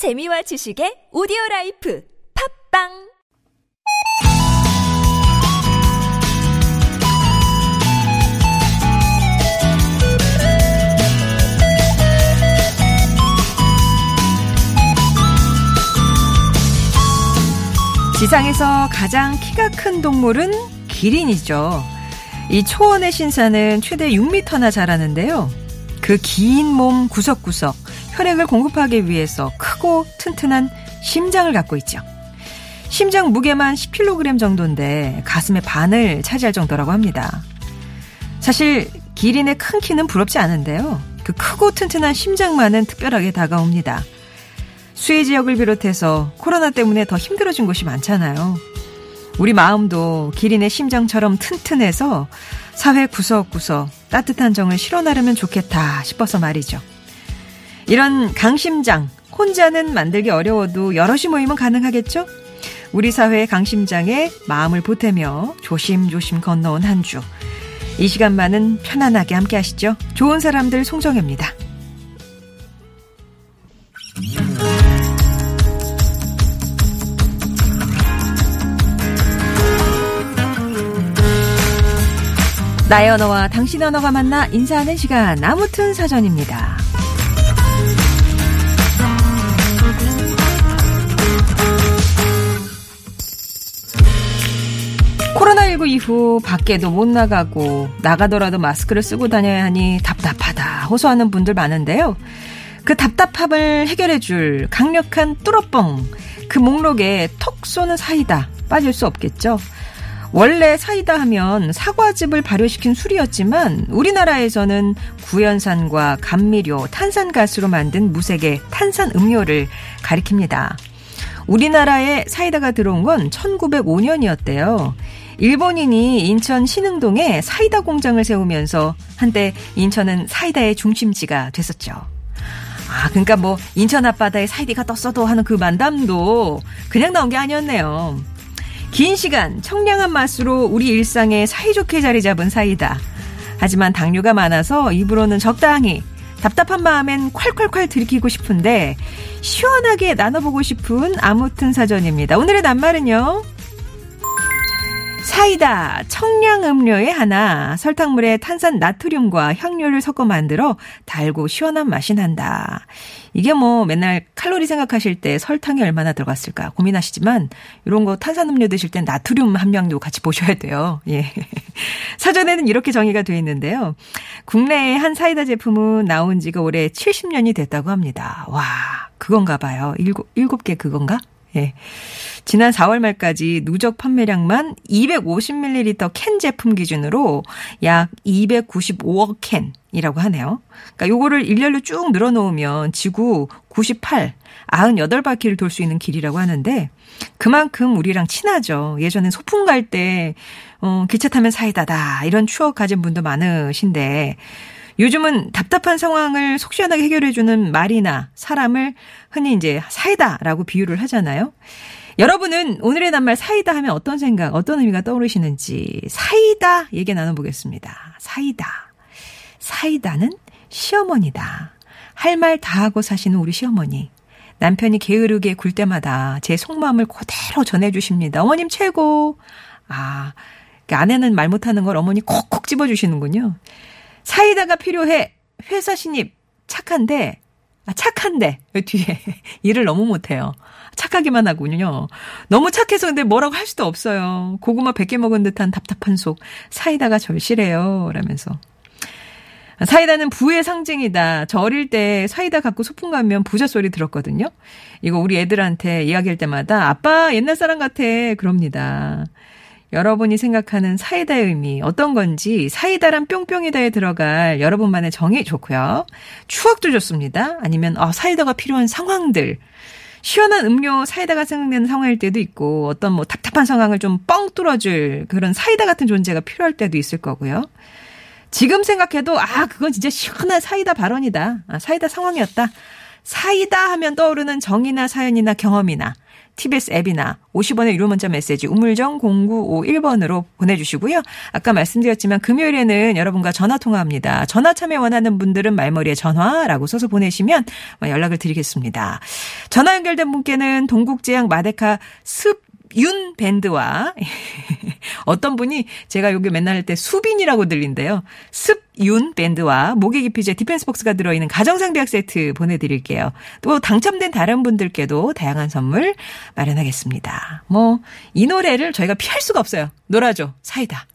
재미와 지식의 오디오 라이프 팟빵 지상에서 가장 키가 큰 동물은 기린이죠. 이 초원의 신사는 최대 6m나 자라는데요. 그 긴 몸 구석구석 혈액을 공급하기 위해서 크고 튼튼한 심장을 갖고 있죠. 심장 무게만 10kg 정도인데 가슴의 반을 차지할 정도라고 합니다. 사실 기린의 큰 키는 부럽지 않은데요. 그 크고 튼튼한 심장만은 특별하게 다가옵니다. 수해 지역을 비롯해서 코로나 때문에 더 힘들어진 곳이 많잖아요. 우리 마음도 기린의 심장처럼 튼튼해서 사회 구석구석 따뜻한 정을 실어 나르면 좋겠다 싶어서 말이죠. 이런 강심장, 혼자는 만들기 어려워도 여럿이 모이면 가능하겠죠? 우리 사회의 강심장에 마음을 보태며 조심조심 건너온 한 주. 이 시간만은 편안하게 함께 하시죠. 좋은 사람들 송정혜입니다. 나의 언어와 당신 언어가 만나 인사하는 시간 아무튼 사전입니다. 코로나19 이후 밖에도 못 나가고 나가더라도 마스크를 쓰고 다녀야 하니 답답하다 호소하는 분들 많은데요. 그 답답함을 해결해줄 강력한 뚜러뻥 그 목록에 톡 쏘는 사이다 빠질 수 없겠죠. 원래 사이다 하면 사과즙을 발효시킨 술이었지만 우리나라에서는 구연산과 감미료, 탄산가스로 만든 무색의 탄산 음료를 가리킵니다. 우리나라에 사이다가 들어온 건 1905년이었대요. 일본인이 인천 신흥동에 사이다 공장을 세우면서 한때 인천은 사이다의 중심지가 됐었죠. 아, 그러니까 뭐 인천 앞바다에 사이다가 떴어도 하는 그 만담도 그냥 나온 게 아니었네요. 긴 시간 청량한 맛으로 우리 일상에 사이좋게 자리 잡은 사이다. 하지만 당류가 많아서 입으로는 적당히 답답한 마음엔 콸콸콸 들이키고 싶은데 시원하게 나눠보고 싶은 아무튼 사전입니다. 오늘의 낱말은요. 사이다, 청량 음료의 하나, 설탕물에 탄산 나트륨과 향료를 섞어 만들어 달고 시원한 맛이 난다. 이게 뭐 맨날 칼로리 생각하실 때 설탕이 얼마나 들어갔을까 고민하시지만 이런 거 탄산 음료 드실 땐 나트륨 함량도 같이 보셔야 돼요. 예. 사전에는 이렇게 정의가 되어 있는데요. 국내의 한 사이다 제품은 나온 지가 올해 70년이 됐다고 합니다. 와, 그건가 봐요. 일곱, 일곱 개 그건가? 예. 지난 4월 말까지 누적 판매량만 250ml 캔 제품 기준으로 약 295억 캔이라고 하네요. 그러니까 요거를 일렬로 쭉 늘어놓으면 지구 98, 98바퀴를 돌 수 있는 길이라고 하는데 그만큼 우리랑 친하죠. 예전엔 소풍 갈 때, 어, 기차 타면 사이다다. 이런 추억 가진 분도 많으신데 요즘은 답답한 상황을 속 시원하게 해결해주는 말이나 사람을 흔히 이제 사이다라고 비유를 하잖아요. 여러분은 오늘의 낱말 사이다 하면 어떤 생각, 어떤 의미가 떠오르시는지 사이다 얘기 나눠보겠습니다. 사이다. 사이다는 시어머니다. 할 말 다 하고 사시는 우리 시어머니. 남편이 게으르게 굴 때마다 제 속마음을 그대로 전해주십니다. 어머님 최고. 아, 그 아내는 말 못하는 걸 어머니 콕콕 집어주시는군요. 사이다가 필요해. 회사 신입. 착한데, 아, 착한데. 뒤에 일을 너무 못해요. 착하기만 하군요. 너무 착해서 근데 뭐라고 할 수도 없어요. 고구마 100개 먹은 듯한 답답한 속. 사이다가 절실해요. 라면서. 사이다는 부의 상징이다. 저 어릴 때 사이다 갖고 소풍 가면 부자 소리 들었거든요. 이거 우리 애들한테 이야기할 때마다 아빠 옛날 사람 같아. 그럽니다. 여러분이 생각하는 사이다의 의미 어떤 건지 사이다란 뿅뿅이다에 들어갈 여러분만의 정의 좋고요. 추억도 좋습니다. 아니면 어, 사이다가 필요한 상황들. 시원한 음료 사이다가 생각나는 상황일 때도 있고 어떤 뭐 답답한 상황을 좀 뻥 뚫어줄 그런 사이다 같은 존재가 필요할 때도 있을 거고요. 지금 생각해도 아 그건 진짜 시원한 사이다 발언이다. 아, 사이다 상황이었다. 사이다 하면 떠오르는 정이나 사연이나 경험이나 TBS 앱이나 50원의 유료 문자 메시지 우물정 0951번으로 보내주시고요. 아까 말씀드렸지만 금요일에는 여러분과 전화 통화합니다. 전화 참여 원하는 분들은 말머리에 전화라고 써서 보내시면 연락을 드리겠습니다. 전화 연결된 분께는 동국제약 마데카 습 윤 밴드와 어떤 분이 제가 여기 맨날 할 때 수빈이라고 들린대요. 습윤 밴드와 모기 기피제 디펜스 박스가 들어있는 가정상 비약 세트 보내드릴게요. 또 당첨된 다른 분들께도 다양한 선물 마련하겠습니다. 뭐 이 노래를 저희가 피할 수가 없어요. 놀아줘 사이다.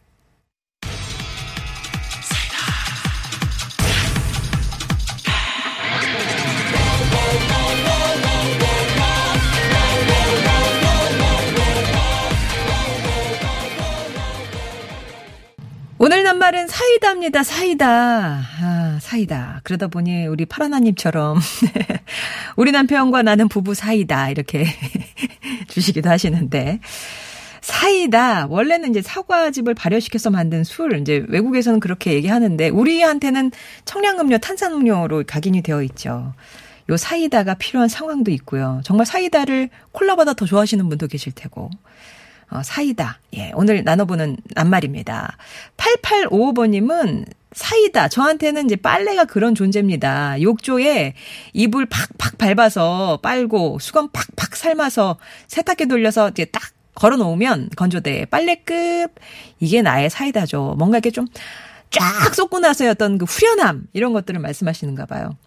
사이다입니다. 사이다. 아, 사이다. 그러다 보니 우리 파라나님처럼 우리 남편과 나는 부부 사이다 이렇게 주시기도 하시는데 사이다. 원래는 이제 사과즙을 발효시켜서 만든 술. 이제 외국에서는 그렇게 얘기하는데 우리한테는 청량음료, 탄산음료로 각인이 되어 있죠. 요 사이다가 필요한 상황도 있고요. 정말 사이다를 콜라보다 더 좋아하시는 분도 계실 테고. 어, 사이다. 예, 오늘 나눠보는 낱말입니다. 8855번님은 사이다. 저한테는 이제 빨래가 그런 존재입니다. 욕조에 이불 팍팍 밟아서 빨고 수건 팍팍 삶아서 세탁기 돌려서 이제 딱 걸어 놓으면 건조대 빨래급 이게 나의 사이다죠. 뭔가 이렇게 좀 쫙 쏟고 나서의 어떤 그 후련함 이런 것들을 말씀하시는가 봐요.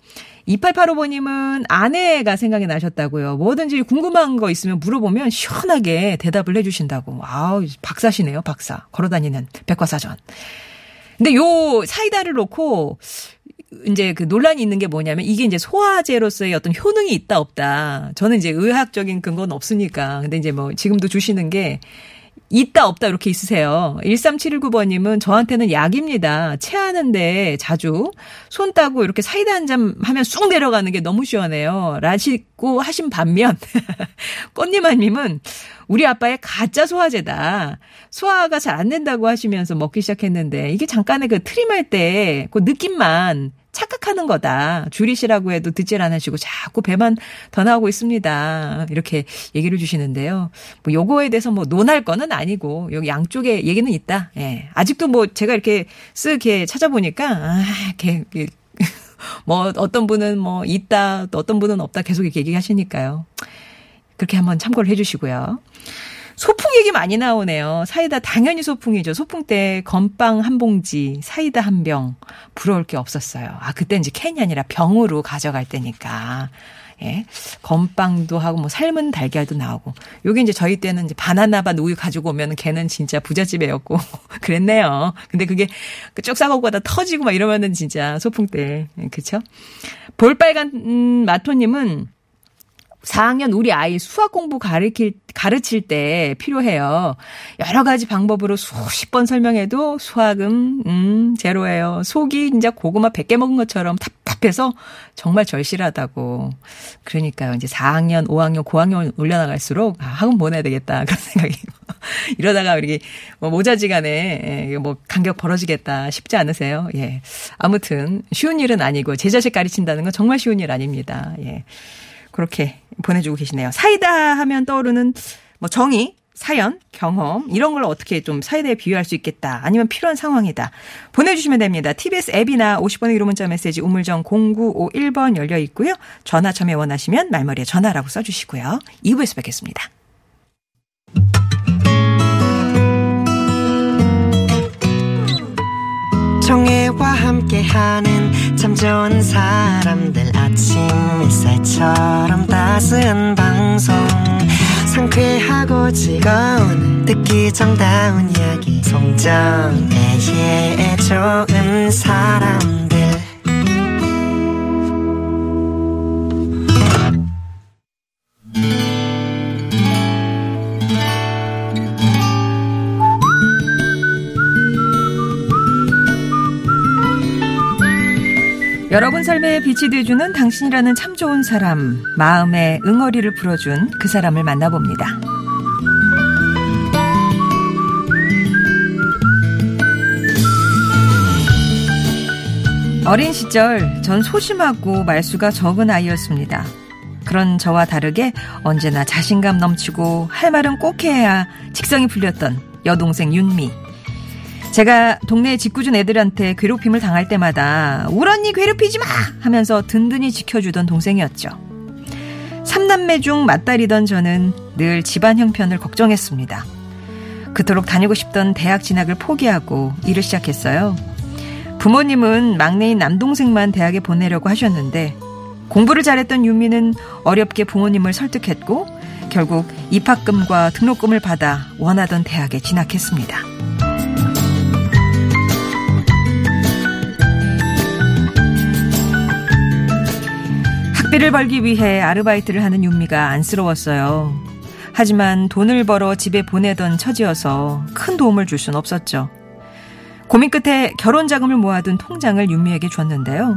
2885번님은 아내가 생각이 나셨다고요. 뭐든지 궁금한 거 있으면 물어보면 시원하게 대답을 해주신다고. 아우, 박사시네요, 박사. 걸어다니는 백과사전. 근데 요 사이다를 놓고 이제 그 논란이 있는 게 뭐냐면 이게 이제 소화제로서의 어떤 효능이 있다 없다. 저는 이제 의학적인 근거는 없으니까. 근데 이제 뭐 지금도 주시는 게 있다 없다 이렇게 있으세요. 13719번님은 저한테는 약입니다. 체하는데 자주 손 따고 이렇게 사이다 한 잔 하면 쑥 내려가는 게 너무 시원해요. 라시고 하신 반면 꽃님아님은 우리 아빠의 가짜 소화제다. 소화가 잘 안 된다고 하시면서 먹기 시작했는데 이게 잠깐의 그 트림할 때 그 느낌만 착각하는 거다. 줄이시라고 해도 듣질 않으시고 자꾸 배만 더 나오고 있습니다. 이렇게 얘기를 주시는데요. 뭐 요거에 대해서 뭐 논할 거는 아니고 여기 양쪽에 얘기는 있다. 예. 아직도 뭐 제가 이렇게 쓱 찾아보니까 아, 이렇게 뭐 어떤 분은 뭐 있다, 또 어떤 분은 없다 계속 이렇게 얘기하시니까요. 그렇게 한번 참고를 해 주시고요. 소풍 얘기 많이 나오네요. 사이다 당연히 소풍이죠. 소풍 때 건빵 한 봉지, 사이다 한 병. 부러울 게 없었어요. 아, 그때 이제 캔이 아니라 병으로 가져갈 때니까. 예. 건빵도 하고 뭐 삶은 달걀도 나오고. 요게 이제 저희 때는 이제 바나나반 우유 가지고 오면 걔는 진짜 부잣집이었고 그랬네요. 근데 그게 쭉 싸먹고 가다 터지고 막 이러면은 진짜 소풍 때. 예, 그쵸? 볼빨간 음, 마토님은 4학년 우리 아이 수학 공부 가르칠, 가르칠 때 필요해요. 여러 가지 방법으로 수십 번 설명해도 수학은, 음, 제로예요. 속이 진짜 고구마 100개 먹은 것처럼 답답해서 정말 절실하다고. 그러니까요. 이제 4학년, 5학년, 고학년 올려나갈수록, 아, 학원 보내야 되겠다. 그런 생각이. 이러다가 우리 뭐 모자지간에 예, 뭐 간격 벌어지겠다 싶지 않으세요? 예. 아무튼 쉬운 일은 아니고 제 자식 가르친다는 건 정말 쉬운 일 아닙니다. 예. 그렇게 보내주고 계시네요. 사이다 하면 떠오르는 뭐 정의, 사연, 경험 이런 걸 어떻게 좀 사이다에 비유할 수 있겠다. 아니면 필요한 상황이다. 보내주시면 됩니다. TBS 앱이나 50번의 유료 문자 메시지 우물정 0951번 열려 있고요. 전화 참여 원하시면 말머리에 전화라고 써주시고요. 2부에서 뵙겠습니다. 정혜와 함께하는 참 좋은 사람들 아침 햇살처럼 따스한 방송. 상쾌하고 즐거운 듣기 정다운 이야기. 송정애의 좋은 사람들 여러분 삶에 빛이 돼주는 당신이라는 참 좋은 사람, 마음의 응어리를 불어준 그 사람을 만나봅니다. 어린 시절 전 소심하고 말수가 적은 아이였습니다. 그런 저와 다르게 언제나 자신감 넘치고 할 말은 꼭 해야 직성이 풀렸던 여동생 윤미. 제가 동네 직구준 애들한테 괴롭힘을 당할 때마다 울 언니 괴롭히지 마! 하면서 든든히 지켜주던 동생이었죠. 삼남매 중 맏딸이던 저는 늘 집안 형편을 걱정했습니다. 그토록 다니고 싶던 대학 진학을 포기하고 일을 시작했어요. 부모님은 막내인 남동생만 대학에 보내려고 하셨는데 공부를 잘했던 유미는 어렵게 부모님을 설득했고 결국 입학금과 등록금을 받아 원하던 대학에 진학했습니다. 학비를 벌기 위해 아르바이트를 하는 윤미가 안쓰러웠어요. 하지만 돈을 벌어 집에 보내던 처지여서 큰 도움을 줄 순 없었죠. 고민 끝에 결혼 자금을 모아둔 통장을 윤미에게 줬는데요.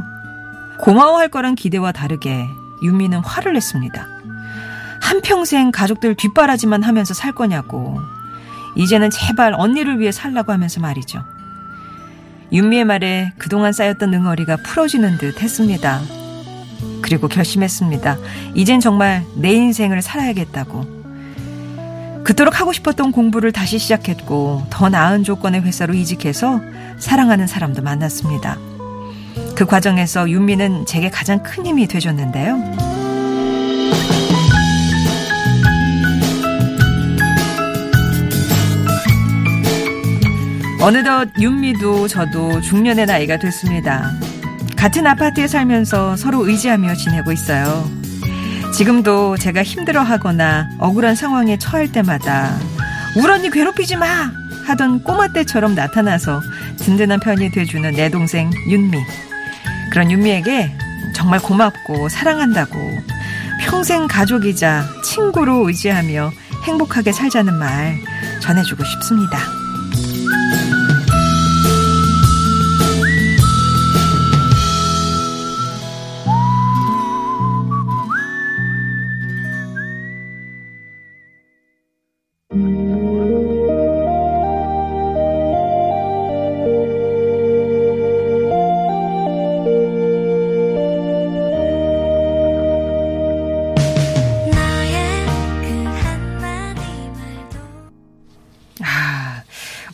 고마워할 거란 기대와 다르게 윤미는 화를 냈습니다. 한평생 가족들 뒷바라지만 하면서 살 거냐고. 이제는 제발 언니를 위해 살라고 하면서 말이죠. 윤미의 말에 그동안 쌓였던 응어리가 풀어지는 듯 했습니다. 그리고 결심했습니다. 이젠 정말 내 인생을 살아야겠다고. 그토록 하고 싶었던 공부를 다시 시작했고 더 나은 조건의 회사로 이직해서 사랑하는 사람도 만났습니다. 그 과정에서 윤미는 제게 가장 큰 힘이 되줬는데요. 어느덧 윤미도 저도 중년의 나이가 됐습니다. 같은 아파트에 살면서 서로 의지하며 지내고 있어요. 지금도 제가 힘들어 하거나 억울한 상황에 처할 때마다 울 언니 괴롭히지 마 하던 꼬마 때처럼 나타나서 든든한 편이 돼주는 내 동생 윤미. 그런 윤미에게 정말 고맙고 사랑한다고 평생 가족이자 친구로 의지하며 행복하게 살자는 말 전해주고 싶습니다.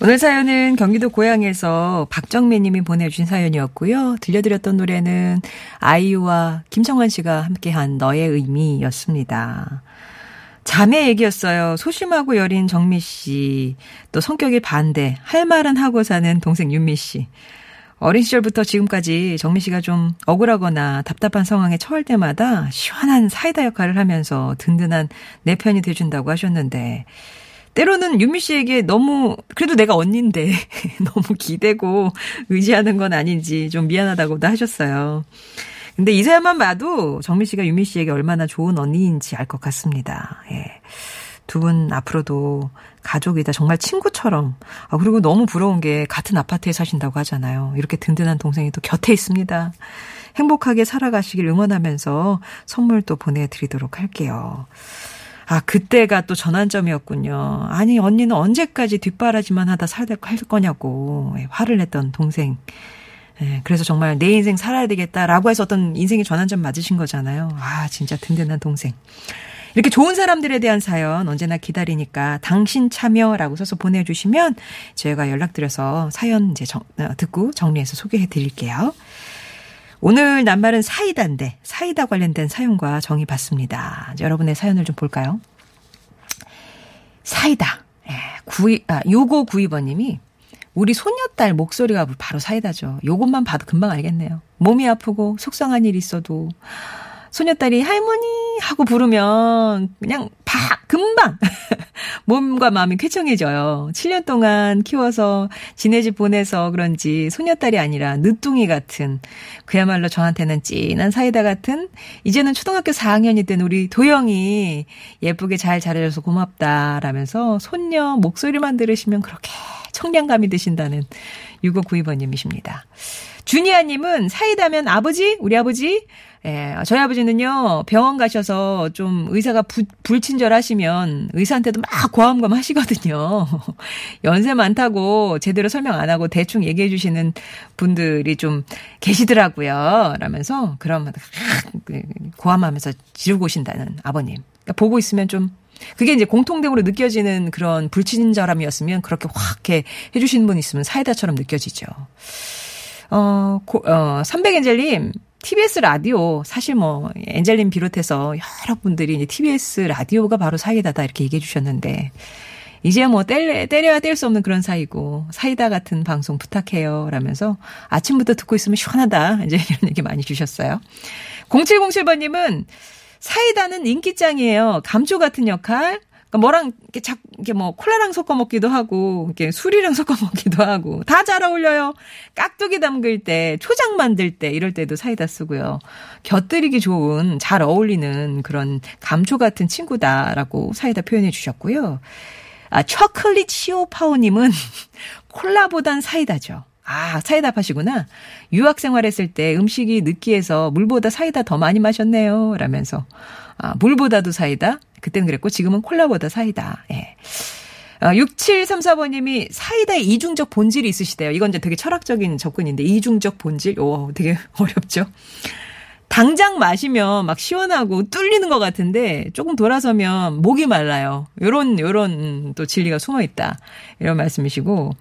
오늘 사연은 경기도 고향에서 박정매 님이 보내주신 사연이었고요. 들려드렸던 노래는 아이유와 김성환 씨가 함께한 너의 의미였습니다. 자매 얘기였어요. 소심하고 여린 정미 씨. 또 성격이 반대. 할 말은 하고 사는 동생 윤미 씨. 어린 시절부터 지금까지 정미 씨가 좀 억울하거나 답답한 상황에 처할 때마다 시원한 사이다 역할을 하면서 든든한 내 편이 돼준다고 하셨는데, 때로는 유미 씨에게 너무 그래도 내가 언니인데 너무 기대고 의지하는 건 아닌지 좀 미안하다고도 하셨어요. 근데 이 사연만 봐도 정미 씨가 유미 씨에게 얼마나 좋은 언니인지 알 것 같습니다. 예. 두 분 앞으로도 가족이다. 정말 친구처럼. 아, 그리고 너무 부러운 게 같은 아파트에 사신다고 하잖아요. 이렇게 든든한 동생이 또 곁에 있습니다. 행복하게 살아가시길 응원하면서 선물도 보내드리도록 할게요. 아, 그때가 또 전환점이었군요. 아니, 언니는 언제까지 뒷바라지만 하다 살 거냐고 예, 화를 냈던 동생. 예, 그래서 정말 내 인생 살아야 되겠다라고 해서 어떤 인생의 전환점 맞으신 거잖아요. 아, 진짜 든든한 동생. 이렇게 좋은 사람들에 대한 사연 언제나 기다리니까 당신 참여라고 써서 보내주시면 저희가 연락드려서 사연 이제 정, 어, 듣고 정리해서 소개해 드릴게요. 오늘 낱말은 사이다인데 사이다 관련된 사연과 정의 받습니다. 여러분의 사연을 좀 볼까요? 사이다. 예, 92, 아, 6592번님이 우리 손녀딸 목소리가 바로 사이다죠. 요것만 봐도 금방 알겠네요. 몸이 아프고 속상한 일 있어도 소녀딸이 할머니 하고 부르면 그냥 팍 금방 몸과 마음이 쾌청해져요. 7년 동안 키워서 지네 집 보내서 그런지 소녀딸이 아니라 늦둥이 같은 그야말로 저한테는 찐한 사이다 같은 이제는 초등학교 4학년이 된 우리 도영이 예쁘게 잘 자라줘서 고맙다 라면서 손녀 목소리만 들으시면 그렇게 청량감이 드신다는 6592번님이십니다. 주니아님은 사이다면 아버지? 우리 아버지? 예, 저희 아버지는요, 병원 가셔서 좀 의사가 부, 불친절하시면 의사한테도 막 고함감 하시거든요. 연세 많다고 제대로 설명 안 하고 대충 얘기해 주시는 분들이 좀 계시더라고요. 라면서 그러면 고함하면서 지르고 오신다는 아버님. 그러니까 보고 있으면 좀 그게 이제 공통적으로 느껴지는 그런 불친절함이었으면 그렇게 확 해, 해주시는 분 있으면 사이다처럼 느껴지죠. 어, 고, 어, 300엔젤님, TBS 라디오, 사실 뭐, 엔젤님 비롯해서 여러분들이 이제 TBS 라디오가 바로 사이다다 이렇게 얘기해 주셨는데, 이제 뭐 뗄, 때려야 뗄 수 없는 그런 사이고, 사이다 같은 방송 부탁해요. 라면서 아침부터 듣고 있으면 시원하다. 이제 이런 얘기 많이 주셨어요. 0707번님은 사이다는 인기짱이에요. 감초 같은 역할. 그러니까 뭐랑 이렇게 작 이게 뭐 콜라랑 섞어 먹기도 하고 이렇게 술이랑 섞어 먹기도 하고 다 잘 어울려요. 깍두기 담글 때, 초장 만들 때 이럴 때도 사이다 쓰고요. 곁들이기 좋은 잘 어울리는 그런 감초 같은 친구다라고 사이다 표현해 주셨고요. 아, 초콜릿 시오파오님은 콜라보단 사이다죠. 아, 사이다 파시구나. 유학 생활했을 때 음식이 느끼해서 물보다 사이다 더 많이 마셨네요. 라면서. 아, 물보다도 사이다? 그때는 그랬고 지금은 콜라보다 사이다. 예. 아, 6734번님이 사이다의 이중적 본질이 있으시대요. 이건 이제 되게 철학적인 접근인데 이중적 본질, 오, 되게 어렵죠. 당장 마시면 막 시원하고 뚫리는 것 같은데 조금 돌아서면 목이 말라요. 요런 요런 또 진리가 숨어 있다. 이런 말씀이시고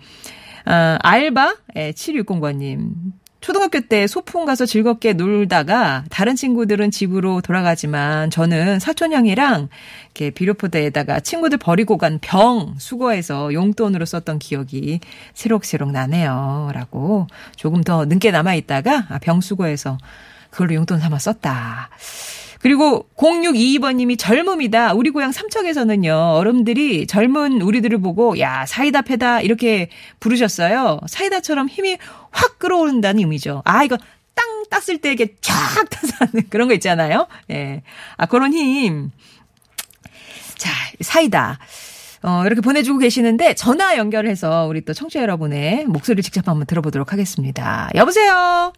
아, 알바 예, 7609님 초등학교 때 소풍 가서 즐겁게 놀다가 다른 친구들은 집으로 돌아가지만 저는 사촌 형이랑 이렇게 비료포대에다가 친구들 버리고 간 병 수거해서 용돈으로 썼던 기억이 새록새록 나네요. 라고 조금 더 늦게 남아 있다가 아, 병 수거해서 그걸로 용돈 삼아 썼다. 그리고 0622번님이 젊음이다. 우리 고향 삼척에서는요, 어른들이 젊은 우리들을 보고, 야, 사이다 패다. 이렇게 부르셨어요. 사이다처럼 힘이 확 끌어오른다는 의미죠. 아, 이거 땅 땄을 때 이게 쫙 타서 하는 그런 거 있잖아요. 예. 아, 그런 힘. 자, 사이다. 어, 이렇게 보내주고 계시는데 전화 연결해서 우리 또 청취자 여러분의 목소리를 직접 한번 들어보도록 하겠습니다. 여보세요?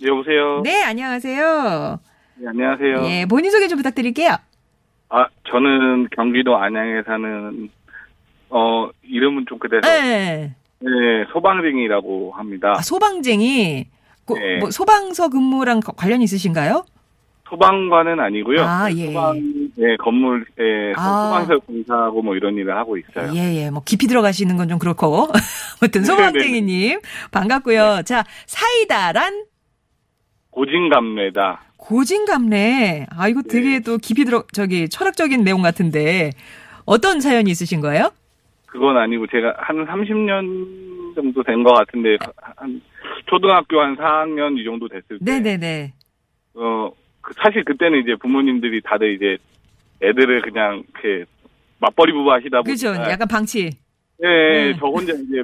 네, 여보세요? 네, 안녕하세요. 네, 안녕하세요. 예, 본인 소개 좀 부탁드릴게요. 아, 저는 경기도 안양에 사는, 어, 이름은 좀 그래서, 네. 네, 소방쟁이라고 합니다. 아, 소방쟁이. 고- 네. 뭐 소방서 근무랑 거- 관련 있으신가요? 소방관은 아니고요. 아, 예. 소방, 예, 건물에 아. 소방서 공사하고 뭐 이런 일을 하고 있어요. 예, 예. 뭐 깊이 들어가시는 건 좀 그렇고. 아무튼 네, 소방쟁이 님 반갑고요. 자, 사이다란 고진감래다. 고진감래. 아, 이거 되게 네. 또 깊이 들어 저기 철학적인 내용 같은데 어떤 사연이 있으신 거예요? 그건 아니고 제가 한 30년 정도 된 것 같은데, 한, 초등학교 한 4학년 이 정도 됐을 때. 네, 네, 네. 어, 그 사실 그때는 이제 부모님들이 다들 이제 애들을 그냥 이렇게 맞벌이 부부 하시다 보니까. 그죠? 약간 방치. 예, 네. 저 혼자 이제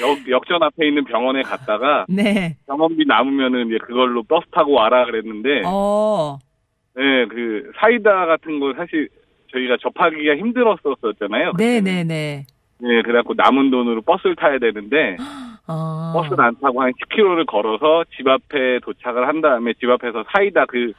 역, 역전 앞에 있는 병원에 갔다가 네. 병원비 남으면은 이제 그걸로 버스 타고 와라 그랬는데, 어. 예, 그 사이다 같은 거 사실 저희가 접하기가 힘들었었잖아요. 네, 네, 네. 예, 그래갖고 남은 돈으로 버스를 타야 되는데 어. 버스를 안 타고 한 10km를 걸어서 집 앞에 도착을 한 다음에 집 앞에서 사이다 그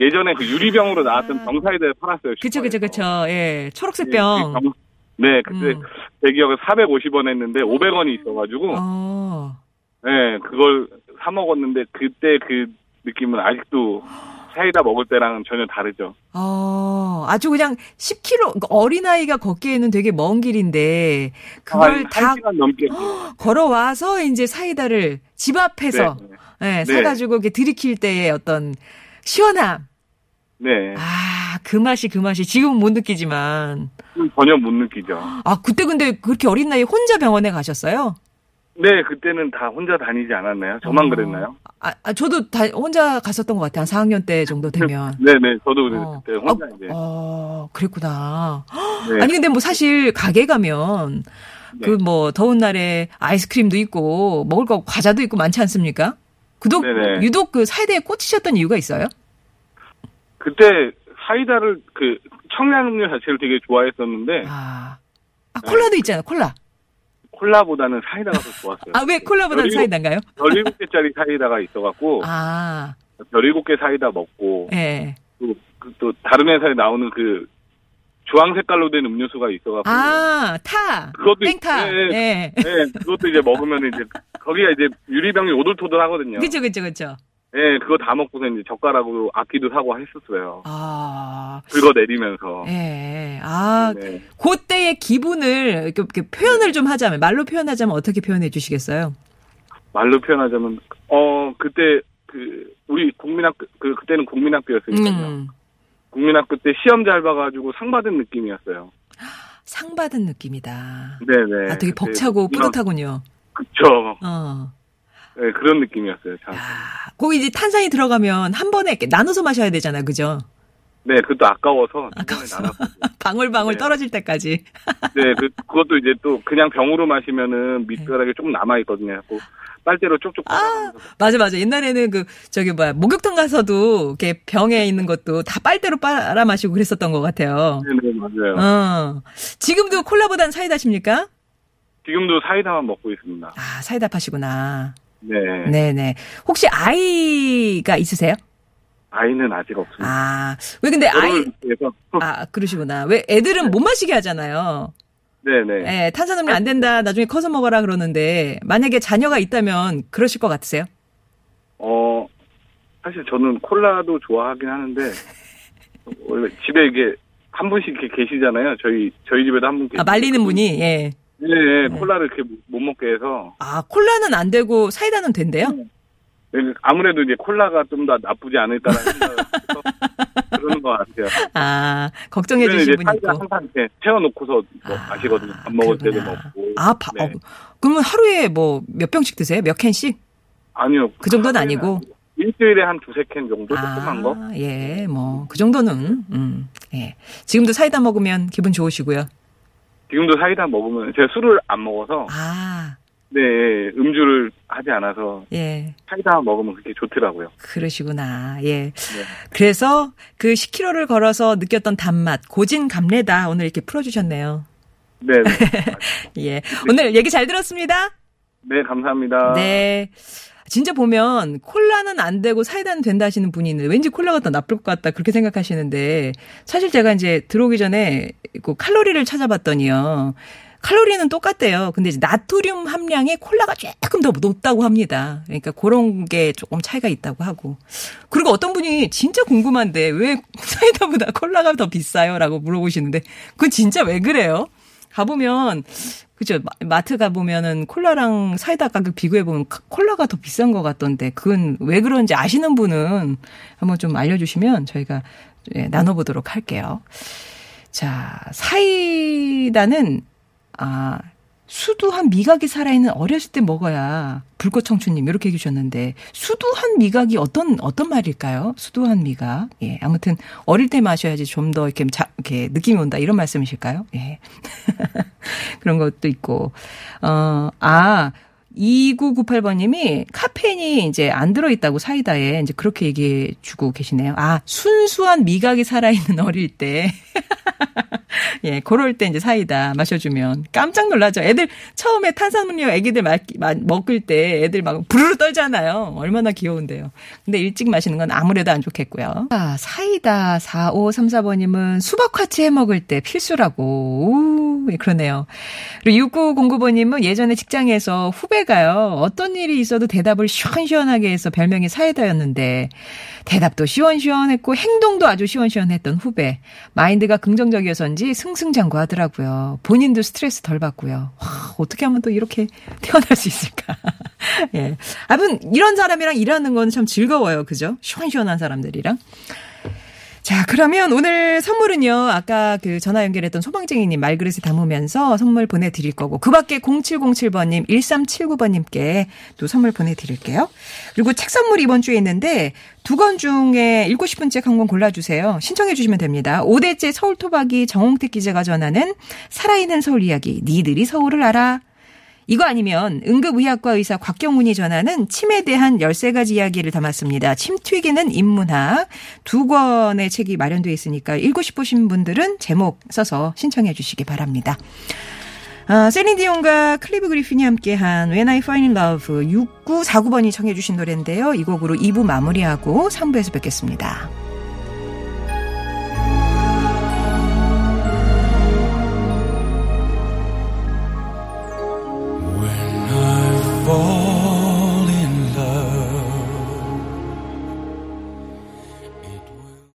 예전에 그 유리병으로 나왔던 병사이다를 팔았어요. 그쵸, 그쵸, 그쵸. 예. 예, 초록색 그 병. 병- 네, 그때 음. 제 기억에 450원 했는데 500원이 있어가지고 어. 네, 그걸 사 먹었는데 그때 그 느낌은 아직도 사이다 먹을 때랑은 전혀 다르죠. 어, 아주 그냥 10km, 그러니까 어린아이가 걷기에는 되게 먼 길인데, 그걸 한, 다 넘게. 걸어와서 이제 사이다를 집 앞에서, 네, 예, 사가지고 이렇게 들이킬 때의 어떤 시원함. 네. 아, 그 맛이 그 맛이 지금은 못 느끼지만. 전혀 못 느끼죠. 아, 그때 근데 그렇게 어린 나이에 혼자 병원에 가셨어요? 네, 그때는 다 혼자 다니지 않았나요? 저만 어. 그랬나요? 아, 아, 저도 다 혼자 갔었던 것 같아요. 한 4학년 때 정도 되면. 네 네, 저도 그래, 어. 그때 혼자 아, 이제. 어, 그랬구나. 네. 아니 근데 뭐 사실 가게 가면 네. 그뭐 더운 날에 아이스크림도 있고 먹을 거 과자도 있고 많지 않습니까? 그도 네네. 유독 그 사이다에 꽂히셨던 이유가 있어요? 그때 사이다를 그 청량음료 자체를 되게 좋아했었는데 아, 아 콜라도 있잖아요. 콜라. 콜라보다는 사이다가 더 좋았어요. 아, 왜 콜라보다는 열일곱- 사이다인가요? 17개짜리 사이다가 있어갖고, 아, 17개 사이다 먹고, 예. 또, 그, 또 다른 회사에 나오는 그, 주황 색깔로 된 음료수가 있어갖고, 아, 타. 그것도 땡타. 예, 예. 네, 그것도 이제 먹으면 이제, 거기가 이제 유리병이 오돌토돌 하거든요. 그쵸, 그쵸, 그쵸. 예, 그거 다 먹고서 이제 젓가락으로 악기도 사고 했었어요. 아, 긁어 내리면서. 예. 아, 네. 그때의 기분을 이렇게, 표현을 좀 하자면, 말로 표현하자면 어떻게 표현해 주시겠어요? 말로 표현하자면, 어, 그때, 그, 우리 국민학교, 그, 그때는 국민학교였으니까요. 음, 국민학교 때 시험 잘 봐가지고 상 받은 느낌이었어요. 상 받은 느낌이다. 네네. 아, 되게 벅차고 뿌듯하군요. 그쵸. 어. 네, 그런 느낌이었어요, 참. 야, 거기 이제 탄산이 들어가면 한 번에 이렇게 나눠서 마셔야 되잖아요. 그죠? 네, 그것도 아까워서. 아까워서. 방울방울 네. 떨어질 때까지. 네, 그, 그것도 이제 또 그냥 병으로 마시면은 밑바닥에 조금 남아있거든요. 그 빨대로 쪽쪽 아. 맞아, 맞아. 옛날에는 그, 저기 뭐야, 목욕탕 가서도 이렇게 병에 있는 것도 다 빨대로 빨아 마시고 그랬었던 것 같아요. 네 네, 맞아요. 어. 지금도 콜라보단 사이다십니까? 지금도 사이다만 먹고 있습니다. 아, 사이다 파시구나. 네. 네네. 혹시 아이가 있으세요? 아이는 아직 없습니다. 아, 왜 근데 아이, 위해서. 아, 그러시구나. 왜 애들은 못 마시게 하잖아요. 네네. 예, 탄산음료 안 된다. 나중에 커서 먹어라 그러는데 만약에 자녀가 있다면 그러실 것 같으세요? 어, 사실 저는 콜라도 좋아하긴 하는데, 원래 집에 이게 한 분씩 이렇게 계시잖아요. 저희, 저희 집에도 한 분 계시고. 아, 말리는 분이 예. 네, 네, 콜라를 이렇게 못 먹게 해서. 아, 콜라는 안 되고 사이다는 된대요? 네, 아무래도 이제 콜라가 좀 더 나쁘지 않을까라는 생각을 해서 그러는 것 같아요. 아, 걱정해 주신 분이 사이다 있고. 항상 이렇게 채워놓고서 뭐 아, 마시거든요. 밥 먹을 때도. 먹고. 아, 바, 네. 어, 그러면 하루에 뭐 몇 병씩 드세요? 몇 캔씩? 아니요. 그 정도는 아니고? 일주일에 한 두세 캔 정도 조그만 거. 아, 예, 뭐, 그 정도는, 음, 예. 지금도 사이다 먹으면 기분 좋으시고요. 지금도 사이다 먹으면 제가 술을 안 먹어서 아, 네 음주를 하지 않아서 예. 사이다 먹으면 그렇게 좋더라고요. 그러시구나. 예. 네. 그래서 그 10km를 걸어서 느꼈던 단맛, 고진 감래다. 오늘 이렇게 풀어 주셨네요. 네, 네. 예. 오늘 얘기 잘 들었습니다. 네, 감사합니다. 네. 진짜 보면 콜라는 안 되고 사이다는 된다 하시는 분이 있는데 왠지 콜라가 더 나쁠 것 같다 그렇게 생각하시는데 사실 제가 이제 들어오기 전에 그 칼로리를 찾아봤더니요. 칼로리는 똑같대요. 근데 이제 나트륨 함량이 콜라가 조금 더 높다고 합니다. 그러니까 그런 게 조금 차이가 있다고 하고. 그리고 어떤 분이 진짜 궁금한데 왜 사이다보다 콜라가 더 비싸요? 라고 물어보시는데 그건 진짜 왜 그래요? 가보면 그죠 마- 마트 가 보면은 콜라랑 사이다 가격 비교해 보면 카- 콜라가 더 비싼 것 같던데 그건 왜 그런지 아시는 분은 한번 좀 알려주시면 저희가 예, 나눠보도록 할게요. 자, 사이다는 아 수두한 미각이 살아있는 어렸을 때 먹어야 불꽃 청춘님 이렇게 해주셨는데 수두한 미각이 어떤 어떤 말일까요? 수두한 미각. 예, 아무튼 어릴 때 마셔야지 좀 더 이렇게 자, 이렇게 느낌이 온다 이런 말씀이실까요? 예. 그런 것도 있고 어 아 2998번님이 카페인이 이제 안 들어있다고 사이다에 이제 그렇게 얘기해 주고 계시네요. 아, 순수한 미각이 살아있는 어릴 때. 예, 그럴 때 이제 사이다 마셔주면 깜짝 놀라죠. 애들 처음에 탄산음료 애기들 마, 마, 먹을 때 애들 막 부르르 떨잖아요. 얼마나 귀여운데요. 근데 일찍 마시는 건 아무래도 안 좋겠고요. 아, 사이다 4534번님은 수박화채 해 먹을 때 필수라고. 오, 예, 그러네요. 그리고 6909번님은 예전에 직장에서 후배 가요. 어떤 일이 있어도 대답을 시원시원하게 해서 별명이 사이다였는데 대답도 시원시원했고 행동도 아주 시원시원했던 후배. 마인드가 긍정적이어서인지 승승장구하더라고요. 본인도 스트레스 덜 받고요. 와, 어떻게 하면 또 이렇게 태어날 수 있을까? 예. 아무튼 이런 사람이랑 일하는 건 참 즐거워요. 그죠? 시원시원한 사람들이랑. 자, 그러면 오늘 선물은요, 아까 그 전화 연결했던 소방쟁이님 말그릇에 담으면서 선물 보내드릴 거고, 그 밖에 0707번님, 1379번님께 또 선물 보내드릴게요. 그리고 책 선물 이번 주에 있는데, 두 권 중에 읽고 싶은 책 한 권 골라주세요. 신청해 주시면 됩니다. 5대째 서울토박이 정홍택 기자가 전하는 살아있는 서울 이야기, 니들이 서울을 알아. 이거 아니면 응급의학과 의사 곽경훈이 전하는 침에 대한 13가지 이야기를 담았습니다. 침 튀기는 인문학 두 권의 책이 마련되어 있으니까 읽고 싶으신 분들은 제목 써서 신청해 주시기 바랍니다. 어, 세린디온과 클리브 그리핀이 함께한 When I Find Love 6949번이 청해 주신 노래인데요. 이 곡으로 2부 마무리하고 3부에서 뵙겠습니다.